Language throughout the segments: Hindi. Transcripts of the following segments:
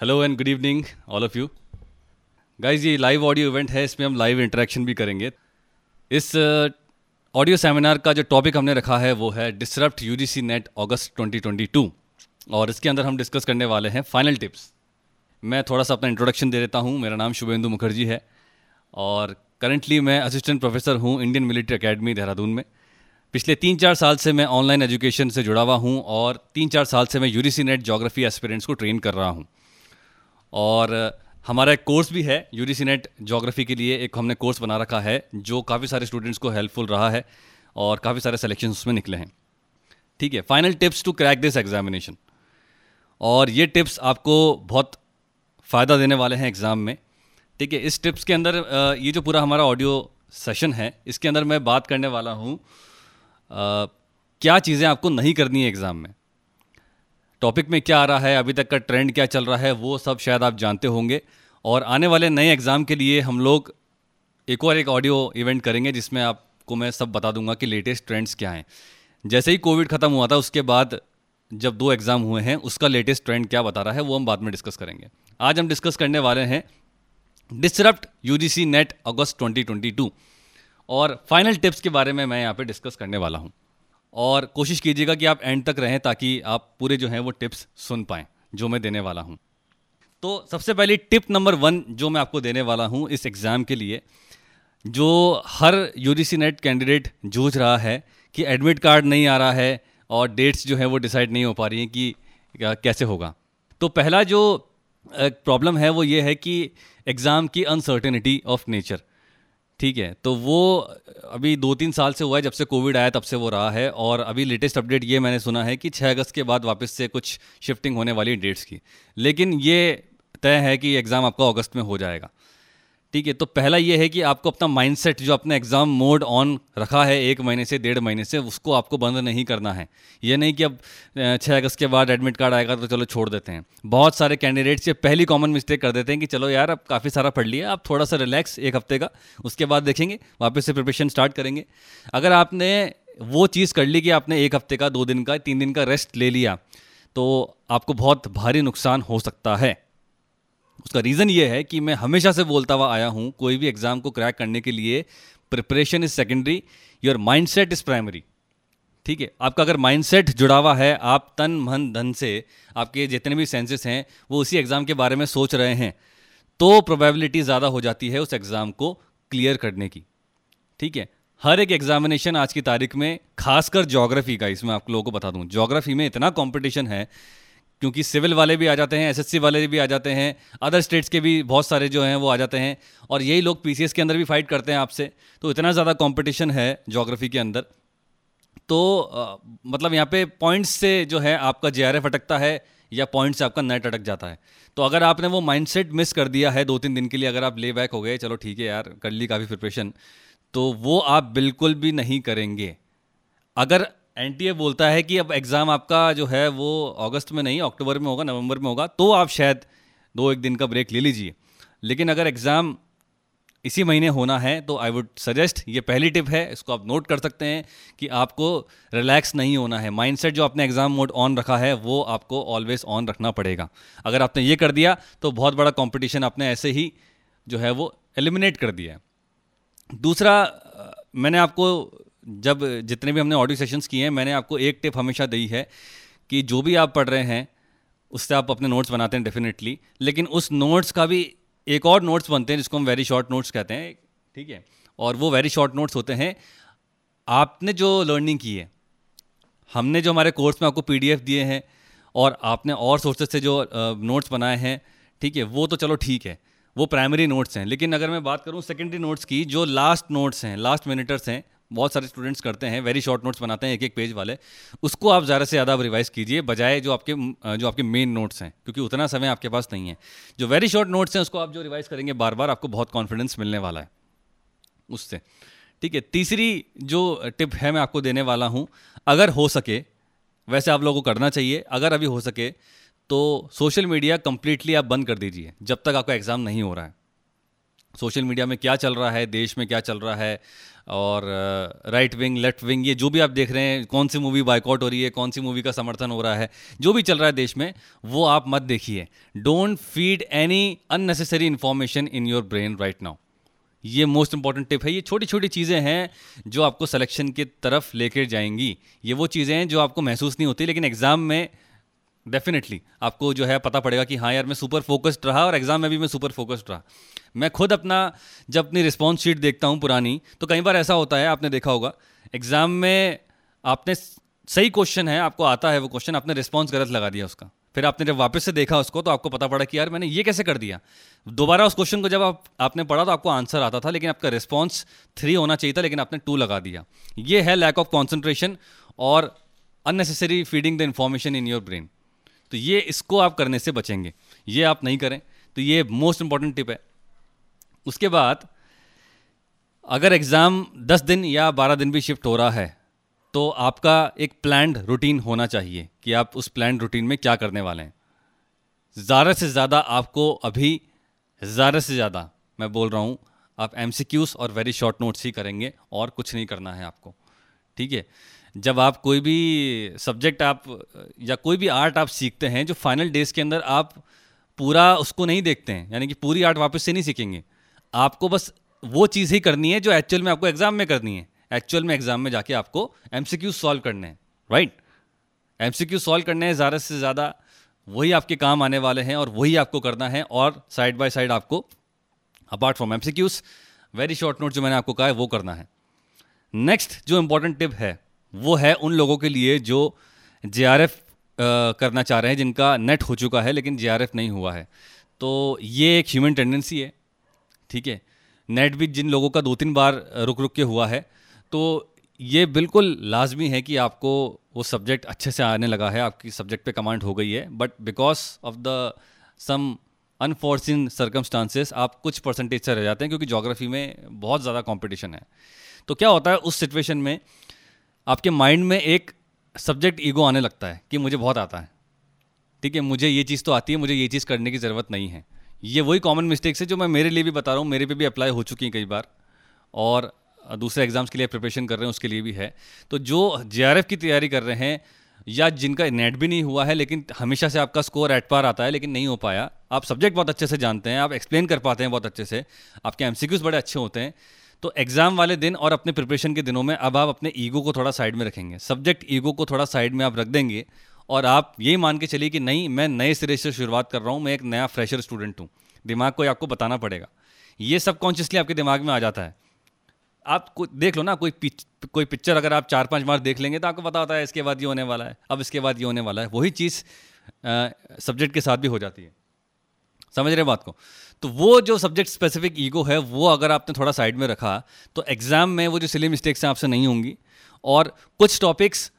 Hello and good evening all of you guys ये लाइव ऑडियो इवेंट है इसमें हम लाइव इंटरेक्शन भी करेंगे। इस ऑडियो uh, सेमिनार का जो टॉपिक हमने रखा है वो है डिसरप्ट यू नेट अगस्त 2022 और इसके अंदर हम डिस्कस करने वाले हैं फाइनल टिप्स मैं थोड़ा सा अपना इंट्रोडक्शन दे देता हूँ। मेरा नाम शुभेंदु मुखर्जी है। और करेंटली मैं असिस्टेंट प्रोफेसर हूँ इंडियन मिलिट्री अकेडमी देहरादून में। पिछले तीन चार साल से मैं ऑनलाइन एजुकेशन से जुड़ा हुआ हूँ और तीन चार साल से मैं यूजीसी नेट जोग्राफी एस्पिरेंट्स को ट्रेन कर रहा हूँ। और हमारा एक कोर्स भी है यूजीसी नेट जोग्राफी के लिए। एक हमने कोर्स बना रखा है जो काफ़ी सारे स्टूडेंट्स को हेल्पफुल रहा है और काफ़ी सारे सिलेक्शन उसमें निकले हैं। ठीक है final tips to crack this examination और ये टिप्स आपको बहुत फ़ायदा देने वाले हैं एग्ज़ाम में। ठीक है, इस टिप्स के अंदर ये जो पूरा हमारा ऑडियो सेशन है, इसके अंदर मैं बात करने वाला हूँ क्या चीज़ें आपको नहीं करनी है एग्ज़ाम में। टॉपिक में क्या आ रहा है, अभी तक का ट्रेंड क्या चल रहा है, वो सब शायद आप जानते होंगे। और आने वाले नए एग्ज़ाम के लिए हम लोग एक और एक ऑडियो इवेंट करेंगे, जिसमें आपको मैं सब बता दूँगा कि लेटेस्ट ट्रेंड्स क्या हैं। जैसे ही कोविड ख़त्म हुआ था, उसके बाद जब दो एग्ज़ाम हुए हैं, उसका लेटेस्ट ट्रेंड क्या बता रहा है, वो हम बाद में डिस्कस करेंगे। आज हम डिस्कस करने वाले हैं डिसरप्ट यूजीसी नेट अगस्त 2022 और फाइनल टिप्स के बारे में मैं यहाँ पे डिस्कस करने वाला हूँ। और कोशिश कीजिएगा कि आप एंड तक रहें ताकि आप पूरे जो हैं वो टिप्स सुन पाएँ, जो मैं देने वाला हूँ। तो सबसे पहले टिप नंबर वन जो मैं आपको देने वाला हूँ इस एग्ज़ाम के लिए, जो हर यूजीसी नेट कैंडिडेट जूझ रहा है कि एडमिट कार्ड नहीं आ रहा है और डेट्स जो है वो डिसाइड नहीं हो पा रही हैं कि कैसे होगा। तो पहला जो प्रॉब्लम है वो ये है कि एग्ज़ाम की अनसर्टेनिटी ऑफ़ नेचर ठीक है तो वो अभी दो तीन साल से हुआ है, जब से कोविड आया तब से वो रहा है और अभी लेटेस्ट अपडेट ये मैंने सुना है कि छः अगस्त के बाद वापस से कुछ शिफ्टिंग होने वाली डेट्स की। लेकिन ये तय है कि एग्ज़ाम आपका अगस्त में हो जाएगा। ठीक है तो पहला ये है कि आपको अपना माइंडसेट जो अपना एग्ज़ाम मोड ऑन रखा है, एक महीने से, डेढ़ महीने से, उसको आपको बंद नहीं करना है। ये नहीं कि अब छः अगस्त के बाद एडमिट कार्ड आएगा तो चलो छोड़ देते हैं। बहुत सारे कैंडिडेट्स ये पहली कॉमन मिस्टेक कर देते हैं कि चलो यार, अब काफ़ी सारा पढ़ लिया, आप थोड़ा सा रिलैक्स एक हफ़्ते का, उसके बाद देखेंगे, वापस से प्रिपरेशन स्टार्ट करेंगे। अगर आपने वो चीज़ कर ली कि आपने एक हफ़्ते का, दो दिन का, तीन दिन का रेस्ट ले लिया तो आपको बहुत भारी नुकसान हो सकता है। उसका रीज़न ये है कि मैं हमेशा से बोलता हुआ आया हूँ, कोई भी एग्ज़ाम को क्रैक करने के लिए preparation is secondary your mind set is primary ठीक है? आपका अगर माइंडसेट जुड़ा हुआ है, आप तन, मन, धन से, आपके जितने भी सेंसेस हैं, वो उसी एग्ज़ाम के बारे में सोच रहे हैं तो प्रोबेबिलिटी ज़्यादा हो जाती है उस एग्ज़ाम को क्लियर करने की। ठीक है? हर एक एग्जामिनेशन आज की तारीख में, खासकर जोग्राफी का, इसमें आप लोगों को बता दूँ जोग्राफी में इतना कंपटीशन है क्योंकि सिविल वाले भी आ जाते हैं एसएससी वाले भी आ जाते हैं अदर स्टेट्स के भी बहुत सारे जो हैं वो आ जाते हैं और यही लोग पीसीएस के अंदर भी फाइट करते हैं आपसे। तो इतना ज़्यादा कॉम्पिटिशन है जोग्राफी के अंदर। तो आ, मतलब यहाँ पे पॉइंट्स से जो है आपका जेआरएफ अटकता है या पॉइंट से आपका नेट अटक जाता है। तो अगर आपने वो माइंडसेट मिस कर दिया है दो तीन दिन के लिए अगर आप ले बैक हो गए चलो ठीक है यार कर ली काफ़ी प्रिपरेशन तो वो आप बिल्कुल भी नहीं करेंगे। अगर एन बोलता है कि अब एग्ज़ाम आपका जो है वो अगस्त में नहीं, अक्टूबर में होगा, नवंबर में होगा तो आप शायद दो एक दिन का ब्रेक ले लीजिए। लेकिन अगर एग्ज़ाम इसी महीने होना है तो आई वुड सजेस्ट ये पहली टिप है, इसको आप नोट कर सकते हैं कि आपको रिलैक्स नहीं होना है। माइंडसेट जो आपने एग्ज़ाम मोड ऑन रखा है, वो आपको ऑलवेज ऑन रखना पड़ेगा। अगर आपने ये कर दिया तो बहुत बड़ा कंपटीशन आपने ऐसे ही जो है वो एलिमिनेट कर दिया दूसरा मैंने आपको जब जितने भी हमने ऑडियो सेशंस किए हैं, मैंने आपको एक टिप हमेशा दी है कि जो भी आप पढ़ रहे हैं, उससे आप अपने नोट्स बनाते हैं डेफिनेटली लेकिन उस नोट्स का भी एक और नोट्स बनते हैं, जिसको हम वेरी शॉर्ट नोट्स कहते हैं, ठीक है? और वो वेरी शॉर्ट नोट्स होते हैं। आपने जो लर्निंग की है, हमने जो हमारे कोर्स में आपको पीडीएफ दिए हैं, और आपने और सोर्सेज से जो नोट्स बनाए हैं, ठीक है? वो तो चलो ठीक है। वो प्राइमरी नोट्स हैं। लेकिन अगर मैं बात करूँ सेकेंडरी नोट्स की, जो लास्ट नोट्स हैं लास्ट मिनटर्स हैं बहुत सारे स्टूडेंट्स करते हैं वेरी शॉर्ट नोट्स बनाते हैं एक एक पेज वाले। उसको आप ज़्यादा से ज़्यादा रिवाइज कीजिए, बजाय जो आपके जो आपके मेन नोट्स हैं, क्योंकि उतना समय आपके पास नहीं है। जो वेरी शॉर्ट नोट्स हैं, उसको आप जो रिवाइज करेंगे बार बार आपको बहुत कॉन्फिडेंस मिलने वाला है, उससे। ठीक है, तीसरी जो टिप है, मैं आपको देने वाला हूँ, अगर हो सके, वैसे आप लोगों को करना चाहिए, अगर अभी हो सके तो सोशल मीडिया कंप्लीटली आप बंद कर दीजिए, जब तक आपका एग्ज़ाम नहीं हो रहा है। सोशल मीडिया में क्या चल रहा है, देश में क्या चल रहा है और राइट विंग लेफ़्ट विंग ये जो भी आप देख रहे हैं, कौन सी मूवी बाइकआउट हो रही है, कौन सी मूवी का समर्थन हो रहा है, जो भी चल रहा है देश में, वो आप मत देखिए। Don't feed any unnecessary information in your brain right now ये मोस्ट इंपॉर्टेंट टिप है। ये छोटी छोटी चीज़ें हैं जो आपको सिलेक्शन की तरफ़ लेकर जाएँगी। ये वो चीज़ें हैं जो आपको महसूस नहीं होती, लेकिन एग्ज़ाम में डेफिनेटली आपको जो है पता पड़ेगा कि हाँ यार, मैं सुपर फोकस्ड रहा और एग्ज़ाम में भी मैं सुपर फोकस्ड रहा। मैं खुद अपना, जब अपनी रिस्पॉन्स शीट देखता हूँ पुरानी तो कई बार ऐसा होता है, आपने देखा होगा एग्ज़ाम में आपने सही क्वेश्चन है, आपको आता है वो क्वेश्चन आपने रिस्पॉन्स गलत लगा दिया उसका। फिर आपने जब वापस से देखा उसको तो आपको पता पड़ा कि यार, मैंने ये कैसे कर दिया। दोबारा उस क्वेश्चन को जब आप, आपने पढ़ा तो आपको आंसर आता था, लेकिन आपका रिस्पॉन्स थ्री होना चाहिए था, लेकिन आपने टू लगा दिया। ये है लैक ऑफ़ कॉन्सेंट्रेशन और unnecessary feeding the information in your brain तो ये इसको आप करने से बचेंगे। ये आप नहीं करें तो ये मोस्ट इंपॉर्टेंट टिप है। उसके बाद, अगर एग्ज़ाम दस दिन या बारह दिन भी शिफ्ट हो रहा है तो आपका एक प्लान्ड रूटीन होना चाहिए कि आप उस प्लान्ड रूटीन में क्या करने वाले हैं। ज़्यादा से ज़्यादा आपको अभी, ज़्यादा से ज़्यादा, मैं बोल रहा हूँ, आप एम और वेरी शॉर्ट नोट्स ही करेंगे और कुछ नहीं करना है आपको। ठीक है? जब आप कोई भी सब्जेक्ट आप, या कोई भी आर्ट आप सीखते हैं, जो फाइनल डेज़ के अंदर आप पूरा उसको नहीं देखते हैं, यानी कि पूरी आर्ट वापस से नहीं सीखेंगे, आपको बस वो चीज़ ही करनी है जो एक्चुअल में आपको एग्ज़ाम में करनी है। एक्चुअल में एग्ज़ाम में जाके आपको एम सी क्यू सॉल्व करने हैं right M C Q solve करने हैं, ज़्यादा से ज़्यादा वही आपके काम आने वाले हैं और वही आपको करना है और साइड बाय साइड आपको apart from M C Qs very short note जो मैंने आपको कहा है, वो करना है। नेक्स्ट जो इंपॉर्टेंट टिप है वो है उन लोगों के लिए जो जे आर एफ़ करना चाह रहे हैं, जिनका नेट हो चुका है, लेकिन जे आर एफ़ नहीं हुआ है। तो ये एक ह्यूमन टेंडेंसी है, ठीक है? नेट भी जिन लोगों का दो तीन बार रुक रुक के हुआ है तो ये बिल्कुल लाजमी है कि आपको वो सब्जेक्ट अच्छे से आने लगा है, आपकी सब्जेक्ट पे कमांड हो गई है। But because of the some unfortunate circumstances आप कुछ परसेंटेज से रह जाते हैं, क्योंकि जोग्राफी में बहुत ज़्यादा कॉम्पिटिशन है। तो क्या होता है उस सिचुएशन में आपके माइंड में एक सब्जेक्ट ईगो आने लगता है कि मुझे बहुत आता है। ठीक है, मुझे ये चीज़ तो आती है, मुझे ये चीज़ करने की ज़रूरत नहीं है। ये वही कॉमन मिस्टेक्स है जो मैं मेरे लिए भी बता रहा हूँ, मेरे पे भी अप्लाई हो चुकी हैं कई बार। और दूसरे एग्ज़ाम्स के लिए प्रिपरेशन कर रहे हैं, उसके लिए भी है। तो जो जे की तैयारी कर रहे हैं, या जिनका नेट भी नहीं हुआ है, लेकिन हमेशा से आपका स्कोर एट पार आता है, लेकिन नहीं हो पाया। आप सब्जेक्ट बहुत अच्छे से जानते हैं, आप एक्सप्लेन कर पाते हैं बहुत अच्छे से। आपके एम बड़े अच्छे होते हैं। तो एग्ज़ाम वाले दिन और अपने प्रिपरेशन के दिनों में अब आप अपने ईगो को थोड़ा साइड में रखेंगे। सब्जेक्ट ईगो को थोड़ा साइड में आप रख देंगे और आप ये मान के चलिए कि नहीं मैं नए सिरे से शुरुआत कर रहा हूँ मैं एक नया फ्रेशर स्टूडेंट हूँ। दिमाग को आपको बताना पड़ेगा। ये सब कॉन्शियसली आपके दिमाग में आ जाता है। आप को देख लो ना कोई पिच, कोई पिक्चर अगर आप चार पाँच बार देख लेंगे तो आपको पता होता है इसके बाद ये होने वाला है अब इसके बाद ये होने वाला है। वही चीज़ सब्जेक्ट के साथ भी हो जाती है। समझ रहे बात को? तो वो जो सब्जेक्ट स्पेसिफिक ईगो है, वो अगर आपने थोड़ा साइड में रखा तो एग्ज़ाम में वो जो सिली मिस्टेक्स हैं, आपसे नहीं होंगी। और कुछ टॉपिक्स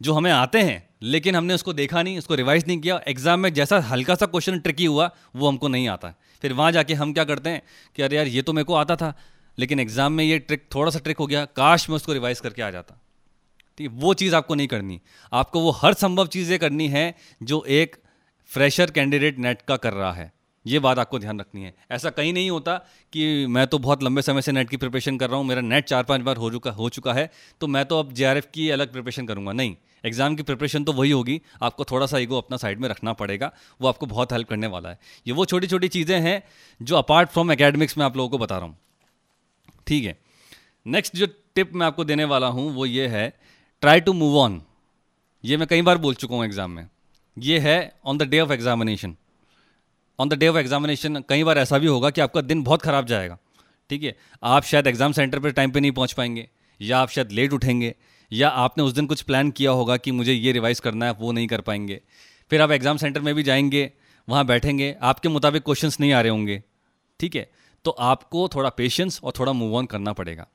जो हमें आते हैं, लेकिन हमने उसको देखा नहीं, उसको रिवाइज नहीं किया एग्ज़ाम में जैसा हल्का सा क्वेश्चन ट्रिकी हुआ, वो हमको नहीं आता। फिर वहाँ जाके हम क्या करते हैं कि अरे यार, ये तो मेरे को आता था, लेकिन एग्ज़ाम में ये ट्रिक थोड़ा सा ट्रिक हो गया, काश मैं उसको रिवाइज करके आ जाता। ठीक वो चीज़ आपको नहीं करनी। आपको वो हर संभव चीज़ें करनी है, जो एक फ्रेशर कैंडिडेट नेट का कर रहा है। ये बात आपको ध्यान रखनी है। ऐसा कहीं नहीं होता कि मैं तो बहुत लंबे समय से नेट की प्रिपरेशन कर रहा हूँ, मेरा नेट चार पाँच बार हो चुका हो चुका है तो मैं तो अब जे की अलग प्रिपरेशन करूँगा। नहीं, एग्ज़ाम की प्रिपरेशन तो वही होगी, आपको थोड़ा सा ईगो अपना साइड में रखना पड़ेगा, वो आपको बहुत हेल्प करने वाला है। ये वो छोटी छोटी चीज़ें हैं जो अपार्ट फ्रॉम एकेडमिक्स में आप लोगों को बता रहा हूँ। ठीक है नेक्स्ट जो टिप मैं आपको देने वाला हूँ, वो ये है ट्राई टू मूव ऑन ये मैं कई बार बोल चुका हूँ एग्ज़ाम में। ये है on the day of examination on the day of examination कई बार ऐसा भी होगा कि आपका दिन बहुत ख़राब जाएगा। ठीक है? आप शायद एग्ज़ाम सेंटर पर टाइम पर नहीं पहुँच पाएँगे, या आप शायद लेट उठेंगे, या आपने उस दिन कुछ प्लान किया होगा कि मुझे ये रिवाइज़ करना है, वो नहीं कर पाएँगे। फिर आप एग्ज़ाम सेंटर में भी जाएँगे, वहाँ बैठेंगे, आपके मुताबिक क्वेश्चंस नहीं आ रहे होंगे। ठीक है? तो आपको थोड़ा पेशेंस और थोड़ा मूव ऑन करना पड़ेगा।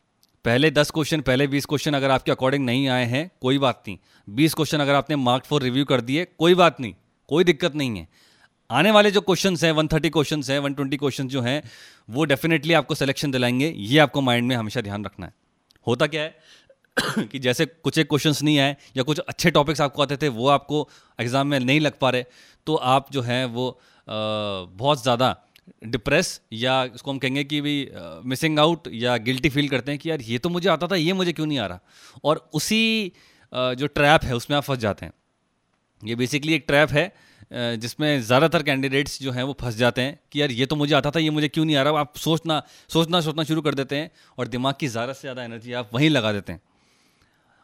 पहले दस क्वेश्चन पहले बीस क्वेश्चन अगर आपके अकॉर्डिंग नहीं आए हैं, कोई बात नहीं। बीस क्वेश्चन अगर आपने मार्क फॉर रिव्यू कर दिए, कोई बात नहीं, कोई दिक्कत नहीं है। आने वाले जो क्वेश्चन हैं वन थर्टी क्वेश्चन हैं वन ट्वेंटी क्वेश्चन जो हैं वो डेफिनेटली आपको सिलेक्शन दिलाएँगे। ये आपको माइंड में हमेशा ध्यान रखना है। होता क्या है कि जैसे कुछ एक क्वेश्चंस नहीं आए या कुछ अच्छे टॉपिक्स आपको आते थे वो आपको एग्ज़ाम में नहीं लग पा रहे तो आप जो हैं वो आ, बहुत ज़्यादा डिप्रेस या इसको हम कहेंगे कि भी मिसिंग आउट या गिल्टी फील करते हैं कि यार ये तो मुझे आता था ये मुझे क्यों नहीं आ रहा? और उसी uh, जो ट्रैप है उसमें आप फंस जाते हैं। ये बेसिकली एक ट्रैप है जिसमें ज़्यादातर कैंडिडेट्स जो हैं वो फंस जाते हैं कि यार ये तो मुझे आता था, ये मुझे क्यों नहीं आ रहा? आप सोचना सोचना सोचना शुरू कर देते हैं और दिमाग की ज़्यादा से ज़्यादा एनर्जी आप वहीं लगा देते हैं।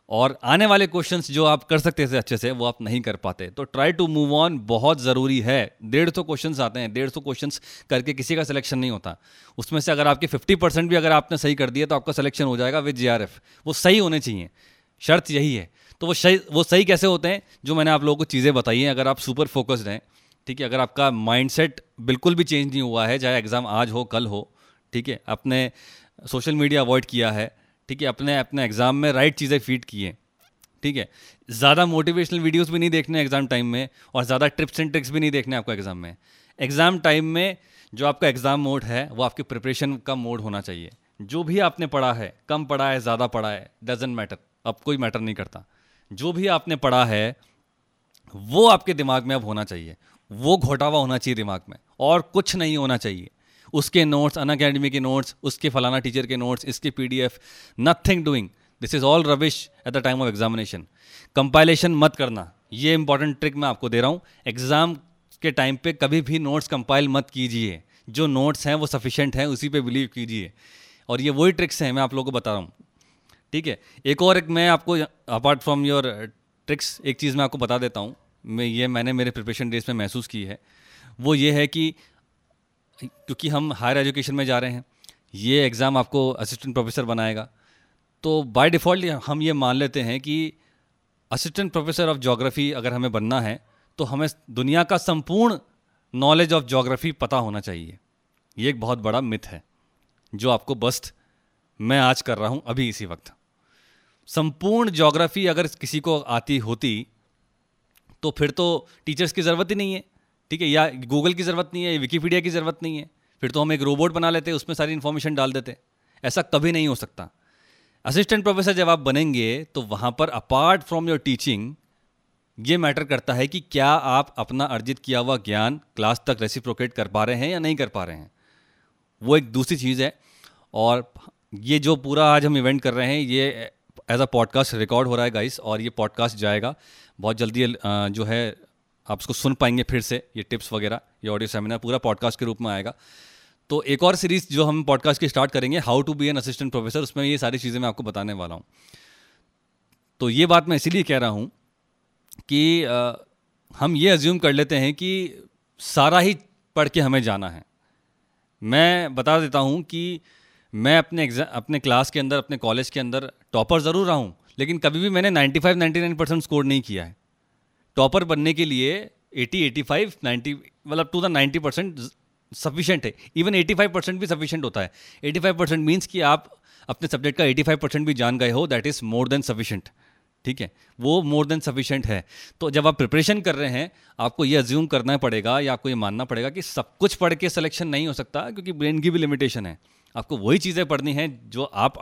और आने वाले क्वेश्चंस जो आप कर सकते थे अच्छे से, वो आप नहीं कर पाते। तो ट्राई टू मूव ऑन बहुत ज़रूरी है। डेढ़ सौ क्वेश्चन आते हैं। डेढ़ सौ क्वेश्चन करके किसी का सिलेक्शन नहीं होता। उसमें से अगर आपके फिफ्टी परसेंट भी अगर आपने सही कर दिया तो आपका सिलेक्शन हो जाएगा विद जे वो सही होने चाहिए। शर्त यही है। तो वो सही वो सही कैसे होते हैं? जो मैंने आप लोगों को चीज़ें बताई हैं, अगर आप सुपर फोकस्ड हैं, ठीक है, अगर आपका माइंडसेट बिल्कुल भी चेंज नहीं हुआ है, चाहे एग्ज़ाम आज हो, कल हो, ठीक है अपने सोशल मीडिया अवॉइड किया है, ठीक है अपने अपने एग्ज़ाम में राइट चीज़ें फ़ीड किए ठीक है, ज़्यादा मोटिवेशनल वीडियोस भी नहीं देखने एग्ज़ाम टाइम में, और ज़्यादा ट्रिप्स एंड ट्रिक्स भी नहीं देखने आपको एग्ज़ाम में। एग्ज़ाम टाइम में जो आपका एग्ज़ाम मोड है, वो आपके प्रिपरेशन का मोड होना चाहिए। जो भी आपने पढ़ा है, कम पढ़ा है, ज़्यादा पढ़ा है डजेंट मैटर अब कोई मैटर नहीं करता। जो भी आपने पढ़ा है, वो आपके दिमाग में अब होना चाहिए। वो घोटावा होना चाहिए दिमाग में, और कुछ नहीं होना चाहिए। उसके नोट्स अन अकेडमी के नोट्स उसके फलाना टीचर के नोट्स इसके P D F nothing doing this is all rubbish at the time of examination compilation मत करना। ये इंपॉर्टेंट ट्रिक मैं आपको दे रहा हूँ। एग्ज़ाम के टाइम पे कभी भी नोट्स कंपाइल मत कीजिए। जो नोट्स हैं, वो सफिशेंट हैं, उसी पे बिलीव कीजिए। और ये वही ट्रिक्स हैं, मैं आप लोगों को बता रहा हूँ। ठीक है, एक और एक मैं आपको अपार्ट फ्रॉम योर ट्रिक्स एक चीज़ मैं आपको बता देता हूँ। मैं, ये मैंने मेरे प्रिपरेशन डेज़ में महसूस की है। वो ये है कि, क्योंकि हम हायर एजुकेशन में जा रहे हैं, ये एग्ज़ाम आपको असिस्टेंट प्रोफेसर बनाएगा। तो बाय डिफ़ॉल्ट हम ये मान लेते हैं कि असिस्टेंट प्रोफेसर ऑफ़ जोग्राफ़ी अगर हमें बनना है तो हमें दुनिया का संपूर्ण नॉलेज ऑफ़ जोग्राफ़ी पता होना चाहिए। ये एक बहुत बड़ा मिथ है, जो आपको बस्ट मैं आज कर रहा हूँ अभी इसी वक्त। संपूर्ण जोग्राफ़ी अगर किसी को आती होती तो फिर तो टीचर्स की ज़रूरत ही नहीं है, ठीक है? या गूगल की ज़रूरत नहीं है विकीपीडिया की ज़रूरत नहीं है, फिर तो हम एक रोबोट बना लेते, उसमें सारी इन्फॉर्मेशन डाल देते। ऐसा कभी नहीं हो सकता। असिस्टेंट प्रोफेसर जब आप बनेंगे तो वहाँ पर अपार्ट फ्रॉम योर टीचिंग ये मैटर करता है कि क्या आप अपना अर्जित किया हुआ ज्ञान क्लास तक रेसिप्रोकेट कर पा रहे हैं या नहीं कर पा रहे हैं। वो एक दूसरी चीज़ है, और ये जो पूरा आज हम इवेंट कर रहे हैं, ये एज अ पॉडकास्ट रिकॉर्ड हो रहा है गाइस और ये पॉडकास्ट जाएगा। बहुत जल्दी जो है आप उसको सुन पाएँगे फिर से ये टिप्स वगैरह ये ऑडियो सेमिनार पूरा पॉडकास्ट के रूप में आएगा। तो एक और सीरीज़ जो हम पॉडकास्ट की स्टार्ट करेंगे how to be an assistant professor उसमें ये सारी चीज़ें मैं आपको बताने वाला हूँ। तो ये बात मैं इसीलिए कह रहा हूँ कि आ, हम ये अज्यूम कर लेते हैं कि सारा ही पढ़ के हमें जाना है। मैं बता देता हूँ कि मैं अपने एग्ज़ाम अपने क्लास के अंदर, अपने कॉलेज के अंदर टॉपर ज़रूर रहा हूँ, लेकिन कभी भी मैंने 95 99 परसेंट स्कोर नहीं किया है। टॉपर बनने के लिए 80 85 90 मतलब टू द 90 परसेंट सफिशेंट है। इवन 85 परसेंट भी सफिशेंट होता है। 85 परसेंट मीन्स कि आप अपने सब्जेक्ट का 85 परसेंट भी जान गए हो that is more than sufficient ठीक है? वो मोर देन सफिशेंट है। तो जब आप प्रिपरेशन कर रहे हैं, आपको ये अज्यूम करना पड़ेगा या आपको ये मानना पड़ेगा कि सब कुछ पढ़ के सिलेक्शन नहीं हो सकता, क्योंकि ब्रेन की भी लिमिटेशन है। आपको वही चीज़ें पढ़नी हैं जो आप